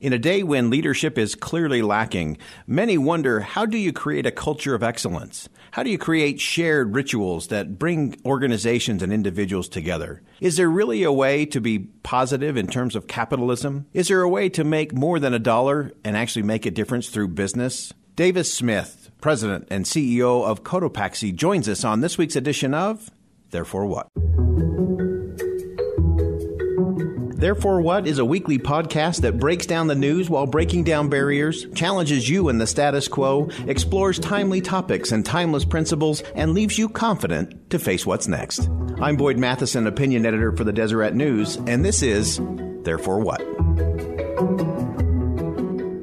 In a day when leadership is clearly lacking, many wonder how do you create a culture of excellence? How do you create shared rituals that bring organizations and individuals together? Is there really a way to be positive in terms of capitalism? Is there a way to make more than a dollar and actually make a difference through business? Davis Smith, President and CEO of Cotopaxi, joins us on this week's edition of Therefore What? Therefore What is a weekly podcast that breaks down the news while breaking down barriers, challenges you in the status quo, explores timely topics and timeless principles, and leaves you confident to face what's next. I'm Boyd Matheson, opinion editor for the Deseret News, and this is Therefore What?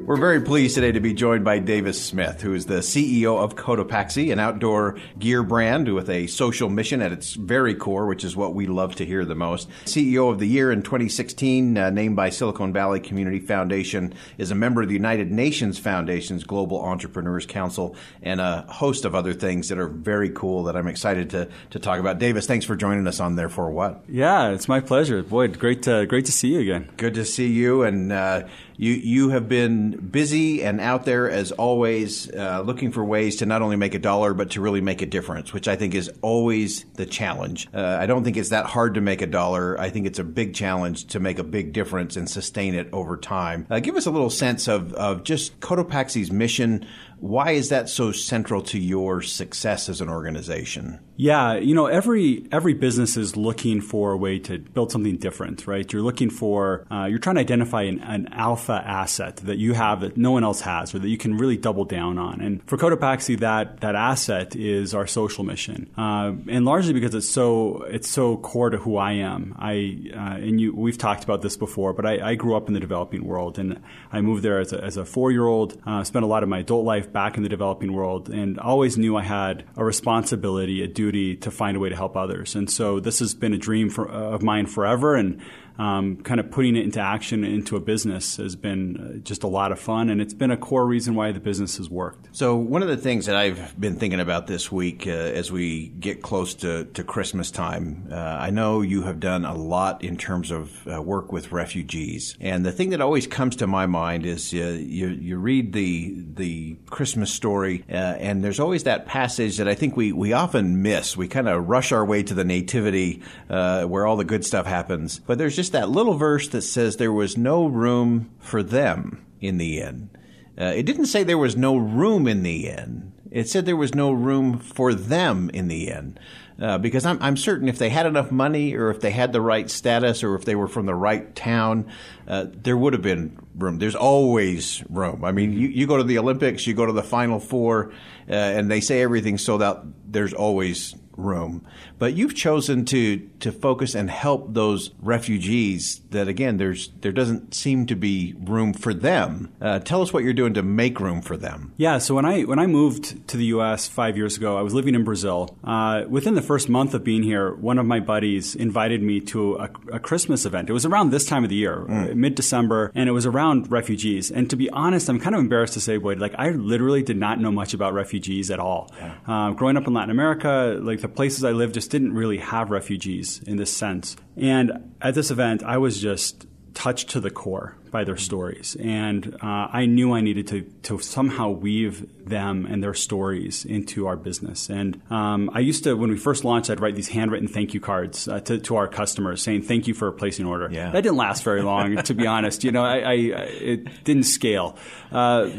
We're very pleased today to be joined by Davis Smith, who is the CEO of Cotopaxi, an outdoor gear brand with a social mission at its very core, which is what we love to hear the most. CEO of the Year in 2016, uh, named by Silicon Valley Community Foundation, is a member of the United Nations Foundation's Global Entrepreneurs Council, and a host of other things that are very cool that I'm excited to, to talk about. Davis, thanks for joining us on Therefore What. Yeah, it's my pleasure. Boyd, great to, great to see you again. Good to see you, and uh, you you have been busy and out there as always, uh, looking for ways to not only make a dollar but to really make a difference, which I think is always the challenge. Uh, I don't think it's that hard to make a dollar. I think it's a big challenge to make a big difference and sustain it over time. Uh, give us a little sense of of just Cotopaxi's mission. Why is that so central to your success as an organization? Yeah, you know, every every business is looking for a way to build something different, right? You're looking for, uh, you're trying to identify an, an, alpha asset that you have that no one else has, or that you can really double down on. And for Cotopaxi, that that asset is our social mission, uh, and largely because it's so it's so core to who I am. I uh, and you, we've talked about this before, but I, I, grew up in the developing world, and I moved there as a, as a four year old. Uh, spent a lot of my adult life back in the developing world, and always knew I had a responsibility, a duty to find a way to help others. And so this has been a dream for, uh, of mine forever. And um, kind of putting it into action into a business has been uh, just a lot of fun, and it's been a core reason why the business has worked. So, one of the things that I've been thinking about this week uh, as we get close to, to Christmas time, uh, I know you have done a lot in terms of uh, work with refugees, and the thing that always comes to my mind is uh, you, you read the the Christmas story, uh, and there's always that passage that I think we, we often miss. We kind of rush our way to the nativity where all the good stuff happens, but there's just just that little verse that says there was no room for them in the inn. Uh, it didn't say there was no room in the inn. It said there was no room for them in the inn. Uh, because I'm, I'm certain if they had enough money or if they had the right status or if they were from the right town, uh, there would have been room. There's always room. I mean, you, you go to the Olympics, you go to the Final Four, uh, and they say everything's sold out. There's always room. But you've chosen to to focus and help those refugees that again there's there doesn't seem to be room for them. Uh, tell us what you're doing to make room for them. Yeah. So when I when I moved to the U.S. five years ago, I was living in Brazil. Uh, within the first month of being here, one of my buddies invited me to a, a Christmas event. It was around this time of the year, mm. mid December, and it was around refugees. And to be honest, I'm kind of embarrassed to say, Boyd, like I literally did not know much about refugees at all. Yeah. Uh, growing up in Latin America, like the places I lived just didn't really have refugees in this sense. And at this event, I was just touched to the core by their stories. And uh, I knew I needed to, to somehow weave them and their stories into our business. And um, I used to, when we first launched, I'd write these handwritten thank you cards uh, to, to, our customers saying thank you for placing an order. Yeah. That didn't last very long, to be honest. You know, I, I it didn't scale. Uh,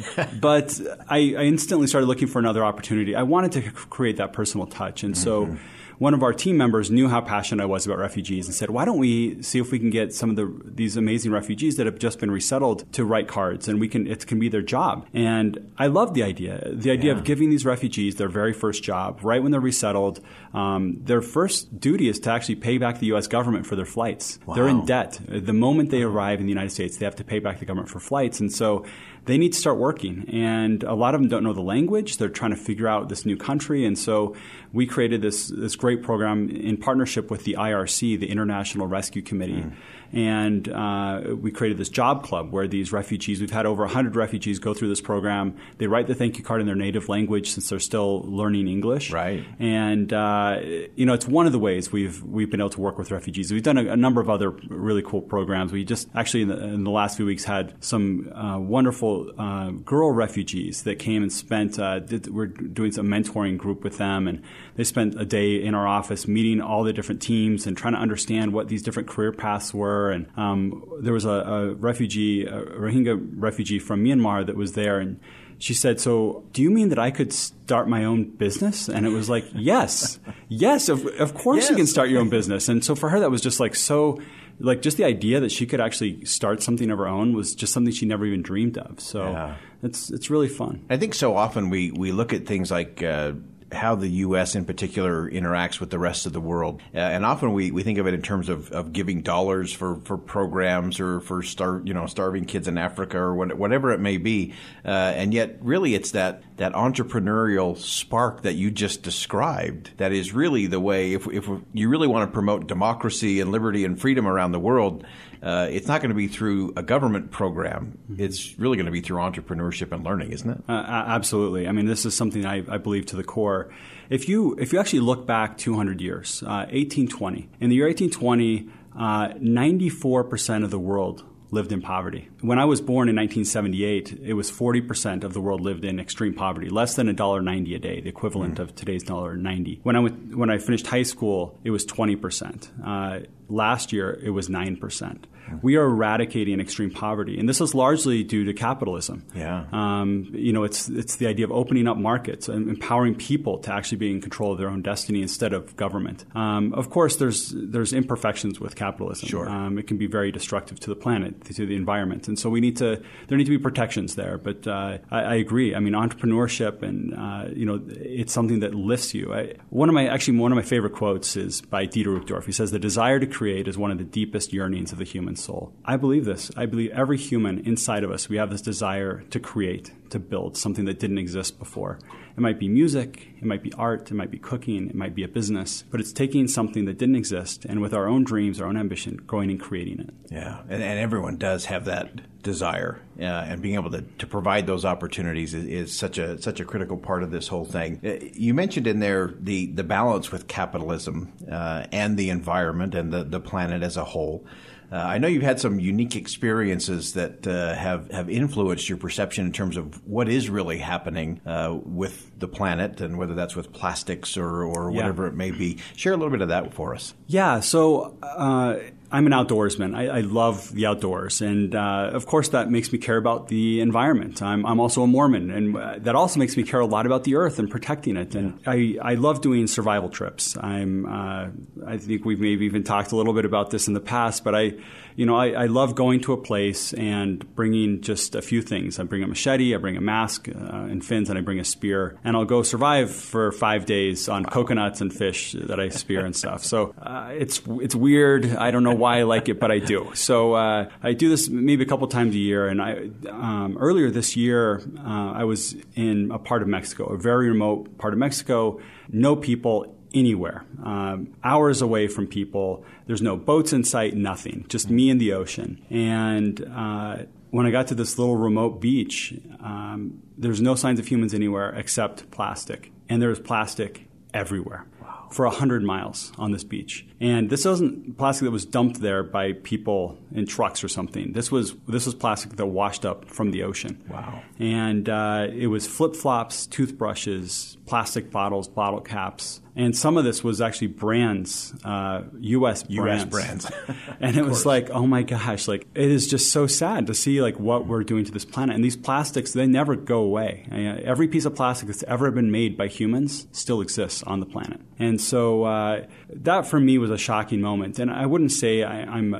but I, I, instantly started looking for another opportunity. I wanted to create that personal touch. And mm-hmm. One of our team members knew how passionate I was about refugees and said, "Why don't we see if we can get some of the these amazing refugees that have just been resettled to write cards, and we can it can be their job." And I love the idea, the idea yeah. of giving these refugees their very first job right when they're resettled. Um, their first duty is to actually pay back the U.S. government for their flights. Wow. They're in debt the moment they arrive in the United States. They have to pay back the government for flights, and so they need to start working. And a lot of them don't know the language. They're trying to figure out this new country. And so we created this, this great program in partnership with the IRC, the International Rescue Committee. Mm. And uh, we created this job club where these refugees, we've had over 100 refugees go through this program. They write the thank you card in their native language since they're still learning English. Right. And, uh, you know, it's one of the ways we've, we've been able to work with refugees. We've done a, a number of other really cool programs. We just actually in the, in the last few weeks had some uh, wonderful uh, girl refugees that came and spent, uh, did, we're doing some mentoring group with them. And they spent a day in our office meeting all the different teams and trying to understand what these different career paths were. And um, there was a, a refugee, a Rohingya refugee from Myanmar that was there, and she said, "So, do you mean that I could start my own business?" And it was like, "Yes, yes, of, of course Yes. you can start your own business." And so for her, that was just like so. Like just the idea that she could actually start something of her own was just something she never even dreamed of. So Yeah. it's it's really fun. I think so often we, we look at things like uh, how the U.S. in particular interacts with the rest of the world. Uh, and often we, we think of it in terms of, of giving dollars for, for programs or for star, you know, starving kids in Africa or what, whatever it may be. Uh, and yet, really, it's that, that entrepreneurial spark that you just described that is really the way, if, if you really want to promote democracy and liberty and freedom around the world, uh, it's not going to be through a government program. It's really going to be through entrepreneurship and learning, isn't it? Uh, absolutely. I mean, this is something I, I believe to the core. If you if you actually look back 200 years, uh, 1820, in the year 1820, uh, 94 percent of the world lived in poverty. When I was born in 1978, it was 40 percent of the world lived in extreme poverty, less than $1.90 a day, the equivalent of today's $1.90. When I went, when I finished high school, it was 20 percent. Uh, last year, it was nine percent. We are eradicating extreme poverty, and this is largely due to capitalism. Yeah. Um, you know, it's it's the idea of opening up markets and empowering people to actually be in control of their own destiny instead of government. Um, of course, there's there's imperfections with capitalism. Sure. Um, it can be very destructive to the planet, to the environment, and so we need to there need to be protections there. But uh, I, I agree. I mean, entrepreneurship and uh, you know, it's something that lifts you. I, one of my actually one of my favorite quotes is by Dieter Uchtdorf. He says, "The desire to create is one of the deepest yearnings of the human soul." I believe this. I believe every human inside of us, we have this desire to create, to build something that didn't exist before. It might be music, it might be art, it might be cooking, it might be a business, but it's taking something that didn't exist and with our own dreams, our own ambition, going and creating it. Yeah, and, and everyone does have that desire, uh, and being able to, to provide those opportunities is, is such a such a critical part of this whole thing. Uh, You mentioned in there the the balance with capitalism uh, and the environment and the the planet as a whole. Uh, I know you've had some unique experiences that uh, have have influenced your perception in terms of what is really happening uh, with the planet, and whether that's with plastics or, or Yeah. whatever it may be. Share a little bit of that for us. Yeah, so uh, I'm an outdoorsman. I, I love the outdoors, and uh, of course that makes me care about the environment. I'm, I'm also a Mormon, and uh, that also makes me care a lot about the earth and protecting it. And I, I love doing survival trips. I'm uh, I think we've maybe even talked a little bit about this in the past, but I, you know, I, I love going to a place and bringing just a few things. I bring a machete, I bring a mask uh, and fins, and I bring a spear, and I'll go survive for five days on coconuts and fish that I spear and stuff. So uh, it's it's weird. I don't know why I like it, but I do. So uh, I do this maybe a couple times a year. And I um, earlier this year, uh, I was in a part of Mexico, a very remote part of Mexico, no people anywhere, um, hours away from people. There's no boats in sight, nothing, just me and the ocean. And uh, when I got to this little remote beach, um, there's no signs of humans anywhere except plastic, and there's plastic everywhere. For a hundred miles on this beach, and this wasn't plastic that was dumped there by people in trucks or something. This was this was plastic that washed up from the ocean. Wow. And uh, it was flip flops, toothbrushes, plastic bottles, bottle caps, and some of this was actually brands, uh, U.S. US brands. brands. and it was like, oh my gosh, like it is just so sad to see like what we're doing to this planet. And these plastics, they never go away. Every piece of plastic that's ever been made by humans still exists on the planet. And so uh, that for me was a shocking moment. And I wouldn't say I, I'm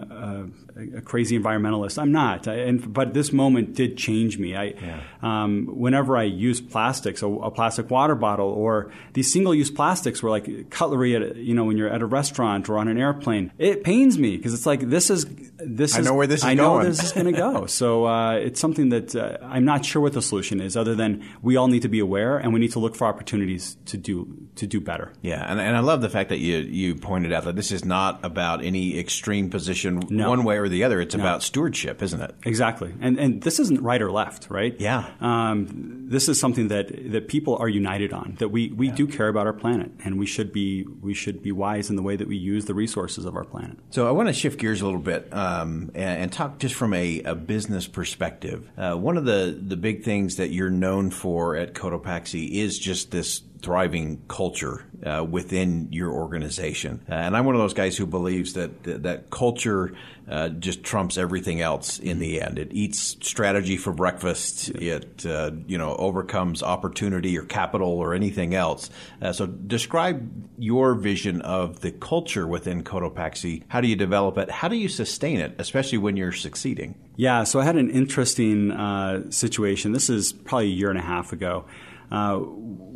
a crazy environmentalist. I'm not. I, and but this moment did change me. I, yeah. um, whenever I use plastics, a, a, plastic water bottle, or these single-use plastics, were like cutlery at you know when you're at a restaurant or on an airplane, it pains me because it's like this is this. I is, know where this is I know going. this is going to go. so uh, it's something that uh, I'm not sure what the solution is, other than we all need to be aware and we need to look for opportunities to do to do better. Yeah, and, and I love the fact that you you pointed out that this is not about any extreme position no. one way or the other. It's no. about stewardship, isn't it? Exactly, and and this isn't right or left, right? Yeah. Um, this is something that that people are united on. That we, we yeah. do care about our planet, and we should be we should be wise in the way that we use the resources of our planet. So I want to shift gears a little bit um, and, and, talk just from a, a business perspective. Uh, one of the the big things that you're known for at Cotopaxi is just this thriving culture uh, within your organization. Uh, and I'm one of those guys who believes that that, that culture uh, just trumps everything else in the end. It eats strategy for breakfast. It uh, you know overcomes opportunity or capital or anything else. Uh, so describe your vision of the culture within Cotopaxi. How do you develop it? How do you sustain it, especially when you're succeeding? Yeah, so I had an interesting uh, situation. This is probably a year and a half ago. Uh,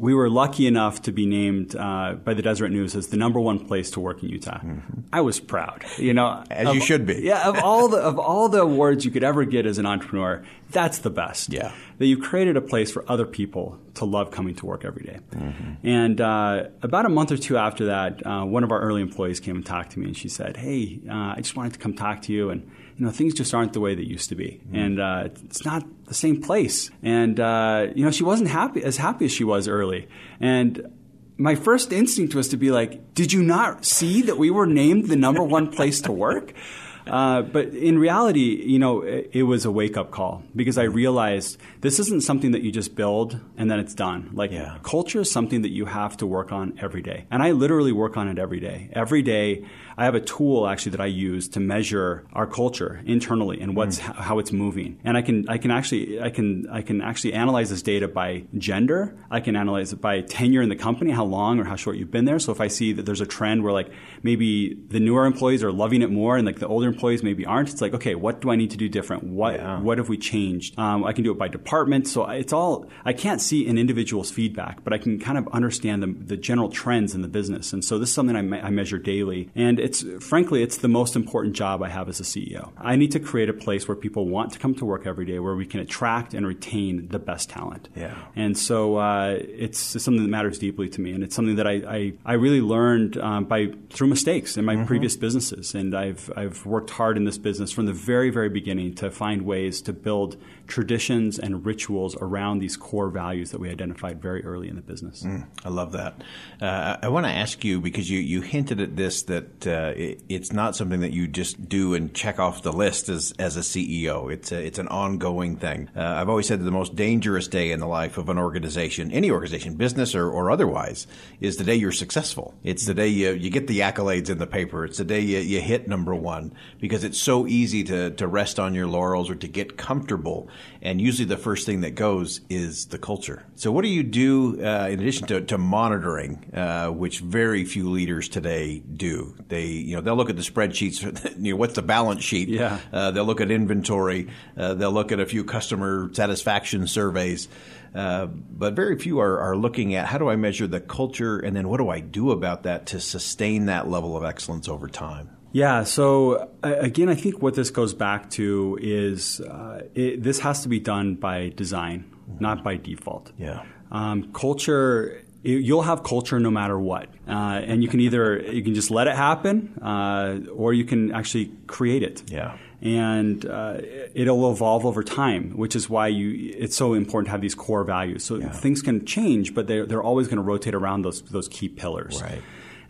we were lucky enough to be named uh, by the Deseret News as the number one place to work in Utah. Mm-hmm. I was proud, you know, as of, you should be. Yeah, of all the of all the awards you could ever get as an entrepreneur, that's the best. Yeah, that you created a place for other people to love coming to work every day. Mm-hmm. And uh, about a month or two after that, uh, one of our early employees came and talked to me, and she said, "Hey, uh, I just wanted to come talk to you and." You know, things just aren't the way they used to be, mm. and uh, it's not the same place. And uh, you know, she wasn't happy as happy as she was early, and my first instinct was to be like, "Did you not see that we were named the number one place to work?" Uh, but in reality, you know, it, it was a wake up call because I realized this isn't something that you just build and then it's done. Like yeah. culture is something that you have to work on every day. And I literally work on it every day. Every day, I have a tool actually that I use to measure our culture internally and what's mm. how it's moving. And I can I can actually I can I can actually analyze this data by gender. I can analyze it by tenure in the company, how long or how short you've been there. So if I see that there's a trend where like maybe the newer employees are loving it more and like the older employees maybe aren't. It's like, okay, what do I need to do different? What yeah. what have we changed? Um, I can do it by department. So it's all I can't see an individual's feedback, but I can kind of understand the, the general trends in the business. And so this is something I, me- I measure daily. And it's frankly, it's the most important job I have as a CEO. I need to create a place where people want to come to work every day, where we can attract and retain the best talent. Yeah. And so uh, it's something that matters deeply to me, and it's something that I I, I really learned um, by through mistakes in my mm-hmm. previous businesses, and I've I've worked hard in this business from the very very beginning to find ways to build traditions and rituals around these core values that we identified very early in the business. Mm, I love that. Uh, I want to ask you because you, you hinted at this that uh, it, it's not something that you just do and check off the list as, as a CEO. It's a, it's an ongoing thing. Uh, I've always said that the most dangerous day in the life of an organization, any organization, business or, or otherwise, is the day you're successful. It's the day you, you get the accolades in the paper. It's the day you, you hit number one because it's so easy to, to rest on your laurels or to get comfortable and usually the first thing that goes is the culture. So, what do you do uh, in addition to, to monitoring, uh, which very few leaders today do? They, you know, they'll look at the spreadsheets. You know, what's the balance sheet? Yeah. Uh, they'll look at inventory. Uh, they'll look at a few customer satisfaction surveys. Uh, but very few are, are looking at how do I measure the culture and then what do I do about that to sustain that level of excellence over time? Yeah. So again, I think what this goes back to is uh, it, this has to be done by design, mm-hmm. not by default. Yeah. Um, culture. You'll have culture no matter what, uh, and you can either you can just let it happen, uh, or you can actually create it. Yeah and uh, it'll evolve over time, which is why you it's so important to have these core values. So yeah. things can change, but they're, they're always going to rotate around those those key pillars. Right.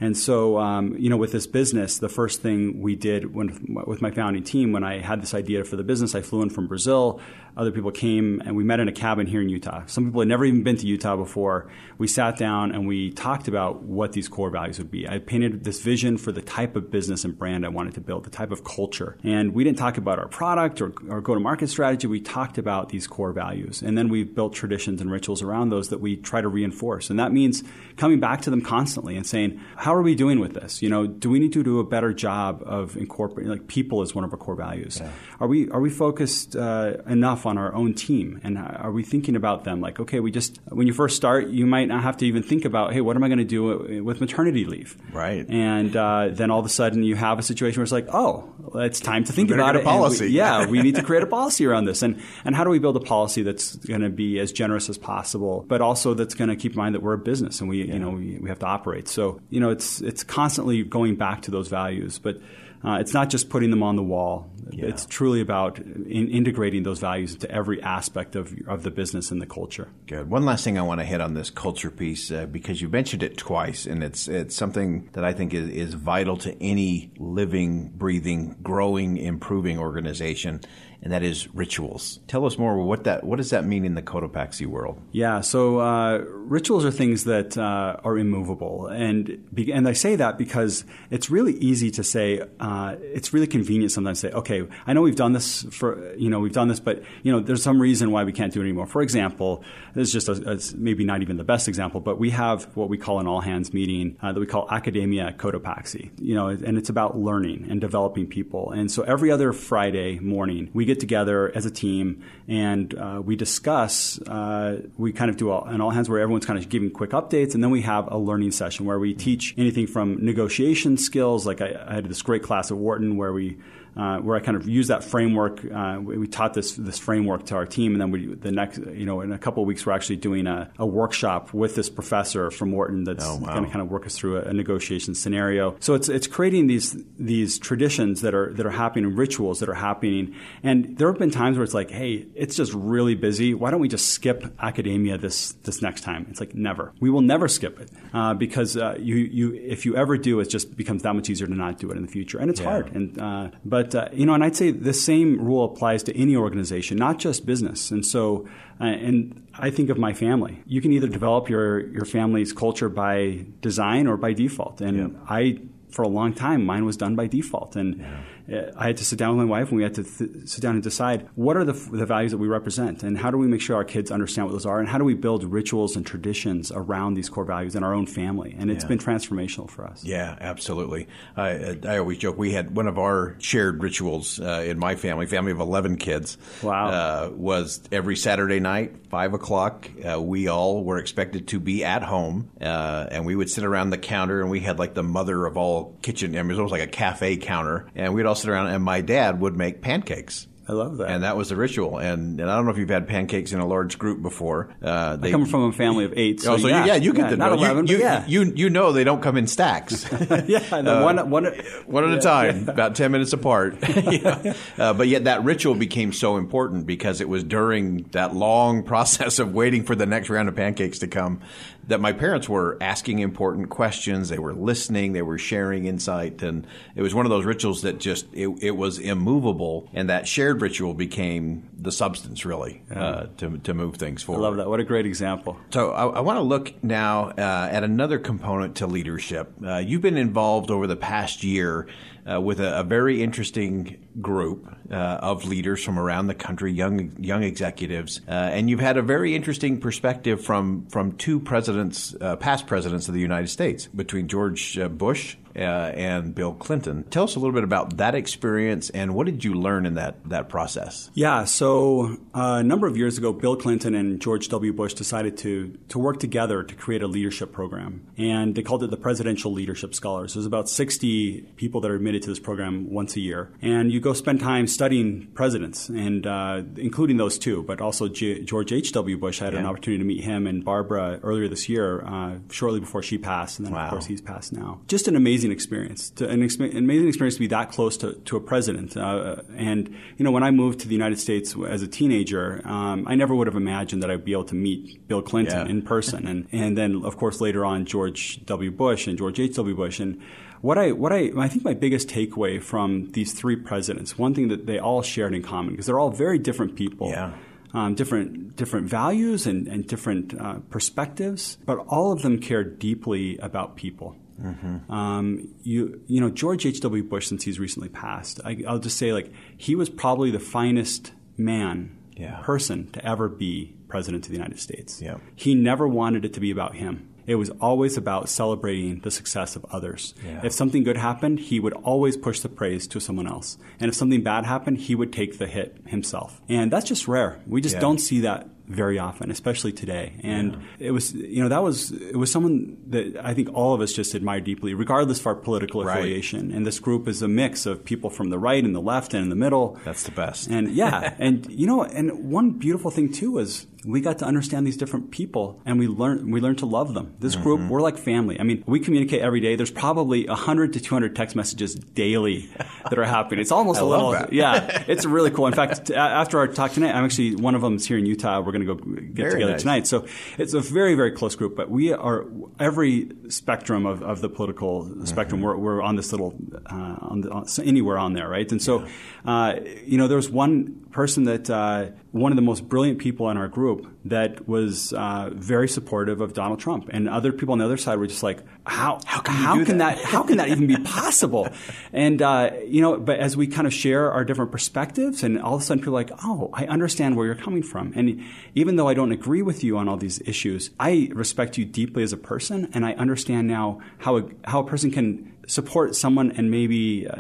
And so, um, you know, with this business, the first thing we did when, with my founding team, when I had this idea for the business, I flew in from Brazil. Other people came and we met in a cabin here in Utah. Some people had never even been to Utah before. We sat down and we talked about what these core values would be. I painted this vision for the type of business and brand I wanted to build, the type of culture. And we didn't talk about our product or, or go to market strategy. We talked about these core values. And then we built traditions and rituals around those that we try to reinforce. And that means coming back to them constantly and saying, how how are we doing with this? You know, do we need to do a better job of incorporating like people as one of our core values? Yeah. Are we are we focused uh, enough on our own team, and are we thinking about them? Like, okay, we just when you first start, you might not have to even think about, hey, what am I going to do with maternity leave? Right. And uh, then all of a sudden, you have a situation where it's like, oh, it's time to think about it. policy. We, yeah, we need to create a policy around this, and and how do we build a policy that's going to be as generous as possible, but also that's going to keep in mind that we're a business and we yeah. you know we, we have to operate. So you know, it's it's constantly going back to those values, but. Uh, it's not just putting them on the wall. Yeah. It's truly about in integrating those values into every aspect of, of the business and the culture. Good. One last thing I want to hit on this culture piece uh, because you mentioned it twice, and it's it's something that I think is, is vital to any living, breathing, growing, improving organization and that is rituals. Tell us more. What that what does that mean in the Cotopaxi world? Yeah, so uh, rituals are things that uh, are immovable, and and I say that because it's really easy to say. Uh, it's really convenient sometimes to say, okay, I know we've done this for you know we've done this, but you know there's some reason why we can't do it anymore. For example, this is just a, a, maybe not even the best example, but we have what we call an all hands meeting uh, that we call Academia Cotopaxi. You know, and it's about learning and developing people, and so every other Friday morning we get get together as a team and uh, we discuss. Uh, we kind of do an all hands where everyone's kind of giving quick updates, and then we have a learning session where we teach anything from negotiation skills. Like I, I had this great class at Wharton where we uh, where I kind of use that framework. Uh, we, we, taught this this framework to our team, and then we the next you know in a couple of weeks we're actually doing a, a workshop with this professor from Wharton that's oh, wow. going to kind of work us through a, a, negotiation scenario. So it's it's creating these these traditions that are that are happening, rituals that are happening, and there have been times where it's like, hey, it's just really busy. Why don't we just skip academia this this next time? It's like never. We will never skip it uh, because uh, you you if you ever do, it just becomes that much easier to not do it in the future, and it's yeah. hard. And uh, but but uh, you know, and I'd say the same rule applies to any organization, not just business. And so, uh, and I think of my family. You can either develop your your family's culture by design or by default. And yeah. I, for a long time, mine was done by default. And yeah. I had to sit down with my wife and we had to th- sit down and decide what are the, f- the values that we represent and how do we make sure our kids understand what those are and how do we build rituals and traditions around these core values in our own family. And it's yeah. been transformational for us. Yeah, absolutely. I, I always joke we had one of our shared rituals uh, in my family, family of 11 kids, wow. Uh, was every Saturday night, 5 o'clock, uh, we all were expected to be at home uh, and we would sit around the counter and we had like the mother of all kitchen, I mean, it was almost like a cafe counter. And we'd all sit around, and my dad would make pancakes. I love that. And that was the ritual. And, and I don't know if you've had pancakes in a large group before. Uh, they, I come from a family of eight. So, oh, so yeah, yeah, you get yeah, to know. 11, you, you, yeah. you, you, know they don't come in stacks. yeah, uh, one, one, one at a time, about 10 minutes apart. uh, but yet that ritual became so important because it was during that long process of waiting for the next round of pancakes to come that my parents were asking important questions. They were listening. They were sharing insight. And it was one of those rituals that just, it, it was immovable. And that shared ritual became the substance, really, uh, to, to move things forward. I love that. What a great example. So I, I want to look now uh, at another component to leadership. Uh, you've been involved over the past year uh, with a, a, very interesting group uh, of leaders from around the country, young young executives, uh, and you've had a very interesting perspective from from two presidents, uh, past presidents of the United States, between George uh, Bush uh, and Bill Clinton. Tell us a little bit about that experience and what did you learn in that that process? Yeah, so uh, a number of years ago, Bill Clinton and George W. Bush decided to to work together to create a leadership program, and they called it the Presidential Leadership Scholars. There's about 60 people that are admitted to this program once a year, and you go spend time studying presidents, and uh, including those two, but also G- George H. W. Bush. I had yeah. an opportunity to meet him and Barbara earlier this year, uh, shortly before she passed, and then wow. of course he's passed now. Just an amazing amazing experience, to, an exp- amazing experience to be that close to, to a president. Uh, and you know, when I moved to the United States as a teenager, um, I never would have imagined that I'd be able to meet Bill Clinton yeah. in person, and and then of course later on George W. Bush and George H. W. Bush and what I what I I think my biggest takeaway from these three presidents, one thing that they all shared in common because they're all very different people. Yeah. Um, different different values and, and different uh, perspectives, but all of them care deeply about people. Mm-hmm. Um, you you know George H. W. Bush, since he's recently passed, I, will just say like he was probably the finest man yeah. person to ever be president of the United States. Yeah. He never wanted it to be about him. it was always about celebrating the success of others. Yeah. If something good happened, he would always push the praise to someone else. And if something bad happened, he would take the hit himself. And that's just rare. We just Yeah. don't see that very often, especially today. And it was, you know, that was it was someone that I think all of us just admire deeply, regardless of our political Right. affiliation. And this group is a mix of people from the right and the left and in the middle. That's the best. And yeah, and you know, and one beautiful thing too is we got to understand these different people and we learn we learn to love them. This group, Mm-hmm. we're like family. I mean, we communicate every day. There's probably 100 to 200 text messages daily that are happening. It's almost I a little that. yeah, it's really cool. In fact, after our talk tonight, I'm actually one of them is here in Utah. We're going to go get Very together nice. tonight. So it's a very very close group, but we are every spectrum of, of the political spectrum. Mm-hmm. We're, we're on this little uh, on, the, on anywhere on there, right? And so, uh, you know, there was one person that uh, one of the most brilliant people in our group that was uh, very supportive of Donald Trump, and other people on the other side were just like, how how can you do that? that? how can that even be possible? And uh, you know, but as we kind of share our different perspectives, and all of a sudden people are like, oh, I understand where you're coming from. And even though I don't agree with you on all these issues, I respect you deeply as a person, and I understand now how a, how a person can support someone and maybe uh,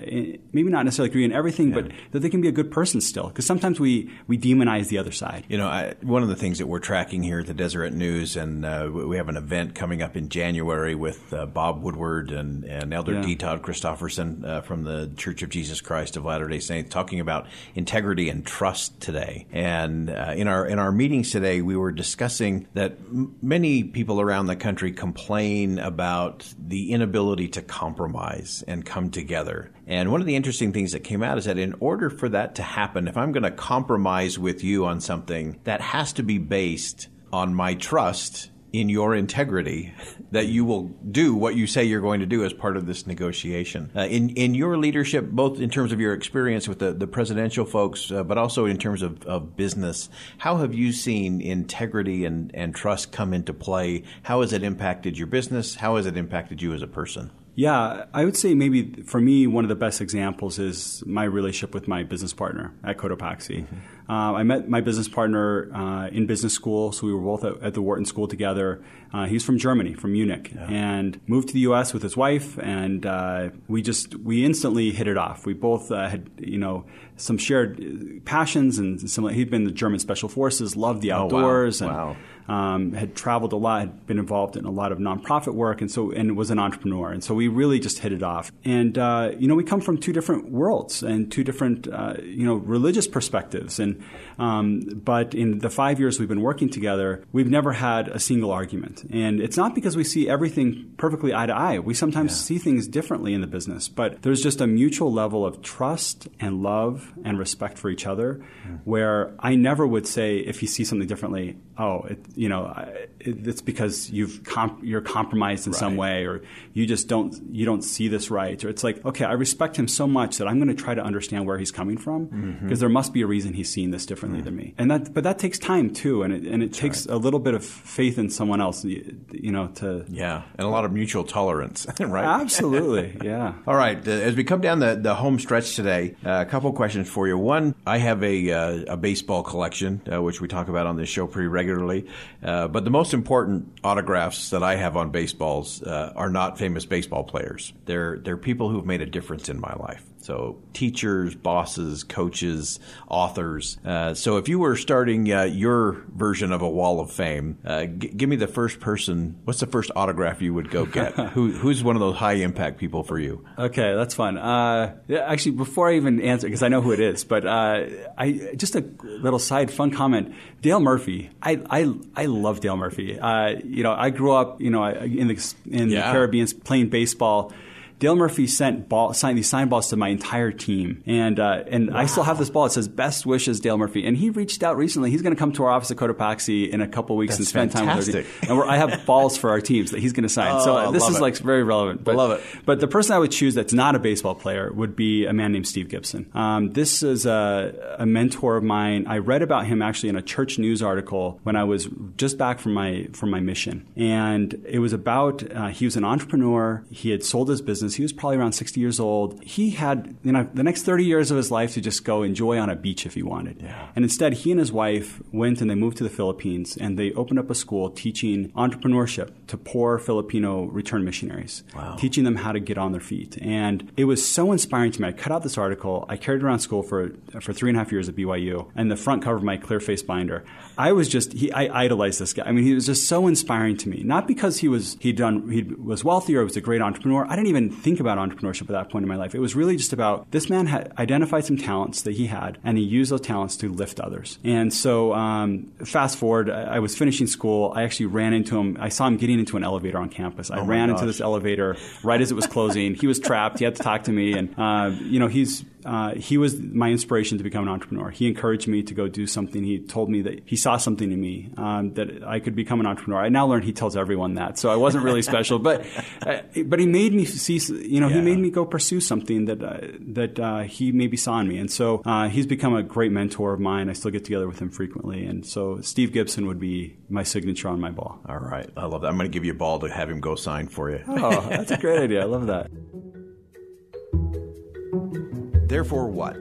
maybe not necessarily agree on everything, but that they can be a good person still. Because sometimes we we demonize the other side. You know, I, one of the things that we're tracking here at the Deseret News, and uh, we have an event coming up in January with uh, Bob Woodward and, and Elder Yeah. D. Todd Christofferson uh, from the Church of Jesus Christ of Latter Day Saints, talking about integrity and trust today. And uh, in our in our meetings today, we were discussing that m- many people around the country complain about the inability to compromise and come together. And one of the interesting things that came out is that in order for that to happen, if I'm going to compromise with you on something, that has to be based on my trust in your integrity that you will do what you say you're going to do as part of this negotiation. Uh, in in your leadership, both in terms of your experience with the, the presidential folks, uh, but also in terms of, of business, how have you seen integrity and, and trust come into play? How has it impacted your business? How has it impacted you as a person? Yeah, I would say maybe for me, one of the best examples is my relationship with my business partner at Cotopaxi. Uh, I met my business partner uh, in business school, so we were both at, at the Wharton School together. Uh, he's from Germany, from Munich, and moved to the U.S. with his wife, and uh, we just we instantly hit it off. We both uh, had you know some shared passions and similar. He'd been in the German Special Forces, loved the Oh, wow. outdoors, and Wow. um, had traveled a lot, had been involved in a lot of nonprofit work, and so and was an entrepreneur, and so we really just hit it off. And uh, you know, we come from two different worlds and two different uh, you know religious perspectives, and um, but in the five years we've been working together, we've never had a single argument, and it's not because we see everything perfectly eye to eye. We sometimes see things differently in the business, but there's just a mutual level of trust and love and respect for each other, hmm. where I never would say if you see something differently, oh, it, you know, it, it's because you've comp- you're compromised in some way, or you just don't you don't see this right, or it's like, okay, I respect him so much that I'm going to try to understand where he's coming from mm-hmm. because there must be a reason he's seeing this differently hmm. than me, and that but that takes time too, and it and it takes a little bit of faith in someone else, you, know, to Yeah, and a lot of mutual tolerance, right? absolutely, yeah. All right. As we come down the, the home stretch today, uh, a couple questions for you. One, I have a, uh, a baseball collection, uh, which we talk about on this show pretty regularly. Uh, but the most important autographs that I have on baseballs uh, are not famous baseball players. They're, they're people who've made a difference in my life. So teachers, bosses, coaches, authors. Uh, so if you were starting uh, your version of a wall of fame, uh, g- give me the first person. What's the first autograph you would go get? Who, who's one of those high impact people for you? Okay, that's fun. Uh, actually, before I even answer, because I know who it is, but uh, I just a little side fun comment. Dale Murphy, I I, I love Dale Murphy. Uh, you know, I grew up, you know, in the in Yeah. the Caribbean playing baseball. Dale Murphy sent ball, signed these signed balls to my entire team, and uh, and I still have this ball. It says "Best wishes, Dale Murphy." And he reached out recently. He's going to come to our office at Cotopaxi in a couple weeks and That's spend time with our team. And we're, I have balls for our teams that he's going to sign. Oh, so uh, this is it. like very relevant. But, love it. But the person I would choose that's not a baseball player would be a man named Steve Gibson. Um, this is a, a mentor of mine. I read about him actually in a church news article when I was just back from my from my mission, and it was about uh, he was an entrepreneur. He had sold his business. Was he was probably around 60 years old. He had you know the next 30 years of his life to just go enjoy on a beach if he wanted. Yeah. And instead, he and his wife went and they moved to the Philippines and they opened up a school teaching entrepreneurship to poor Filipino return missionaries, Wow. teaching them how to get on their feet. And it was so inspiring to me. I cut out this article. I carried it around school for for three and a half years at BYU, and the front cover of my clear face binder. I was just he, I idolized this guy. I mean, he was just so inspiring to me. Not because he was he'd done he was wealthy or was a great entrepreneur. I didn't even think about entrepreneurship at that point in my life. It was really just about this man had identified some talents that he had, and he used those talents to lift others. And so, um, fast forward, I, I was finishing school. I actually ran into him. I saw him getting into an elevator on campus. I Oh ran into this elevator right as it was closing. he was trapped. He had to talk to me, and uh, you know, he's uh, he was my inspiration to become an entrepreneur. He encouraged me to go do something. He told me that he saw something in me um, that I could become an entrepreneur. I now learned he tells everyone that, so I wasn't really special. But uh, but he made me see, you know, he made me go pursue something that uh, that uh, he maybe saw in me, and so uh, he's become a great mentor of mine. I still get together with him frequently, and so Steve Gibson would be my signature on my ball. All right. I love that. I'm going to give you a ball to have him go sign for you. Oh, that's a great idea. I love that. Therefore, what?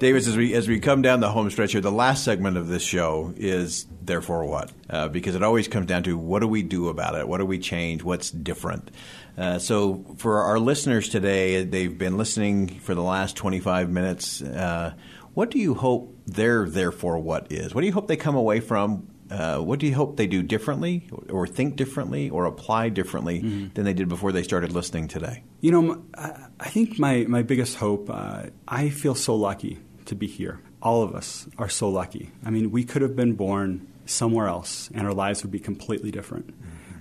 Davis, as we as we come down the home stretch here, the last segment of this show is therefore what? Uh, because it always comes down to what do we do about it? What do we change? What's different? Uh, so, for our listeners today, they've been listening for the last 25 minutes. Uh, what do you hope their therefore what is? What do you hope they come away from? Uh, what do you hope they do differently, or think differently, or apply differently than they did before they started listening today? You know, I think my, my biggest hope, uh, I feel so lucky to be here. All of us are so lucky. I mean, we could have been born somewhere else and our lives would be completely different.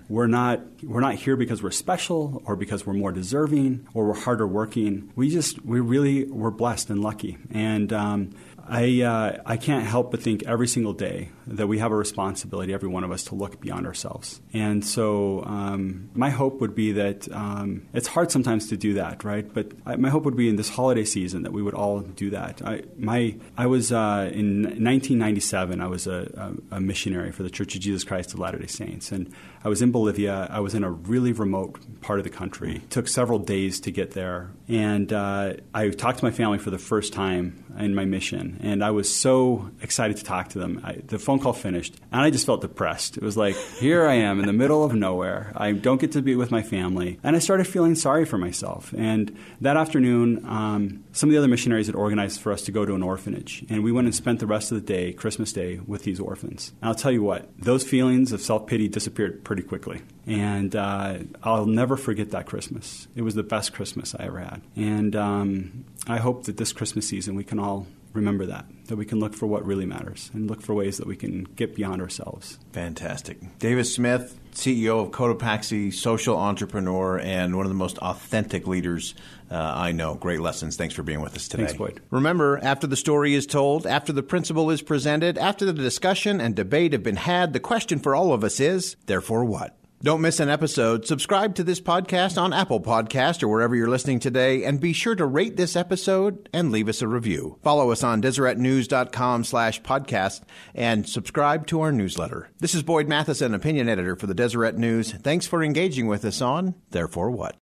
We're not, we're not here because we're special or because we're more deserving or we're harder working. We just, we really, we're blessed and lucky. And um, I, uh, I can't help but think every single day that we have a responsibility, every one of us, to look beyond ourselves. And so um, my hope would be that um, it's hard sometimes to do that, right? But I, my hope would be in this holiday season that we would all do that. I, my, I was uh, in 1997, I was a, a, a missionary for the Church of Jesus Christ of Latter day Saints. And I was in Bolivia. I was in a really remote part of the country. It took several days to get there. And uh, I talked to my family for the first time in my mission. And I was so excited to talk to them. I, the phone call finished, and I just felt depressed. It was like, here I am in the middle of nowhere. I don't get to be with my family. And I started feeling sorry for myself. And that afternoon, um, some of the other missionaries had organized for us to go to an orphanage. And we went and spent the rest of the day, Christmas Day, with these orphans. And I'll tell you what, those feelings of self pity disappeared pretty quickly. And uh, I'll never forget that Christmas. It was the best Christmas I ever had. And um, I hope that this Christmas season we can all remember that, that we can look for what really matters and look for ways that we can get beyond ourselves. Fantastic. Davis Smith, CEO of Cotopaxi, social entrepreneur, and one of the most authentic leaders uh, I know. Great lessons. Thanks for being with us today. Thanks, Boyd. Remember, after the story is told, after the principle is presented, after the discussion and debate have been had, the question for all of us is, therefore what? Don't miss an episode. Subscribe to this podcast on Apple Podcast or wherever you're listening today, and be sure to rate this episode and leave us a review. Follow us on DeseretNews.com slash podcast and subscribe to our newsletter. This is Boyd Matheson, opinion editor for the Deseret News. Thanks for engaging with us on Therefore What?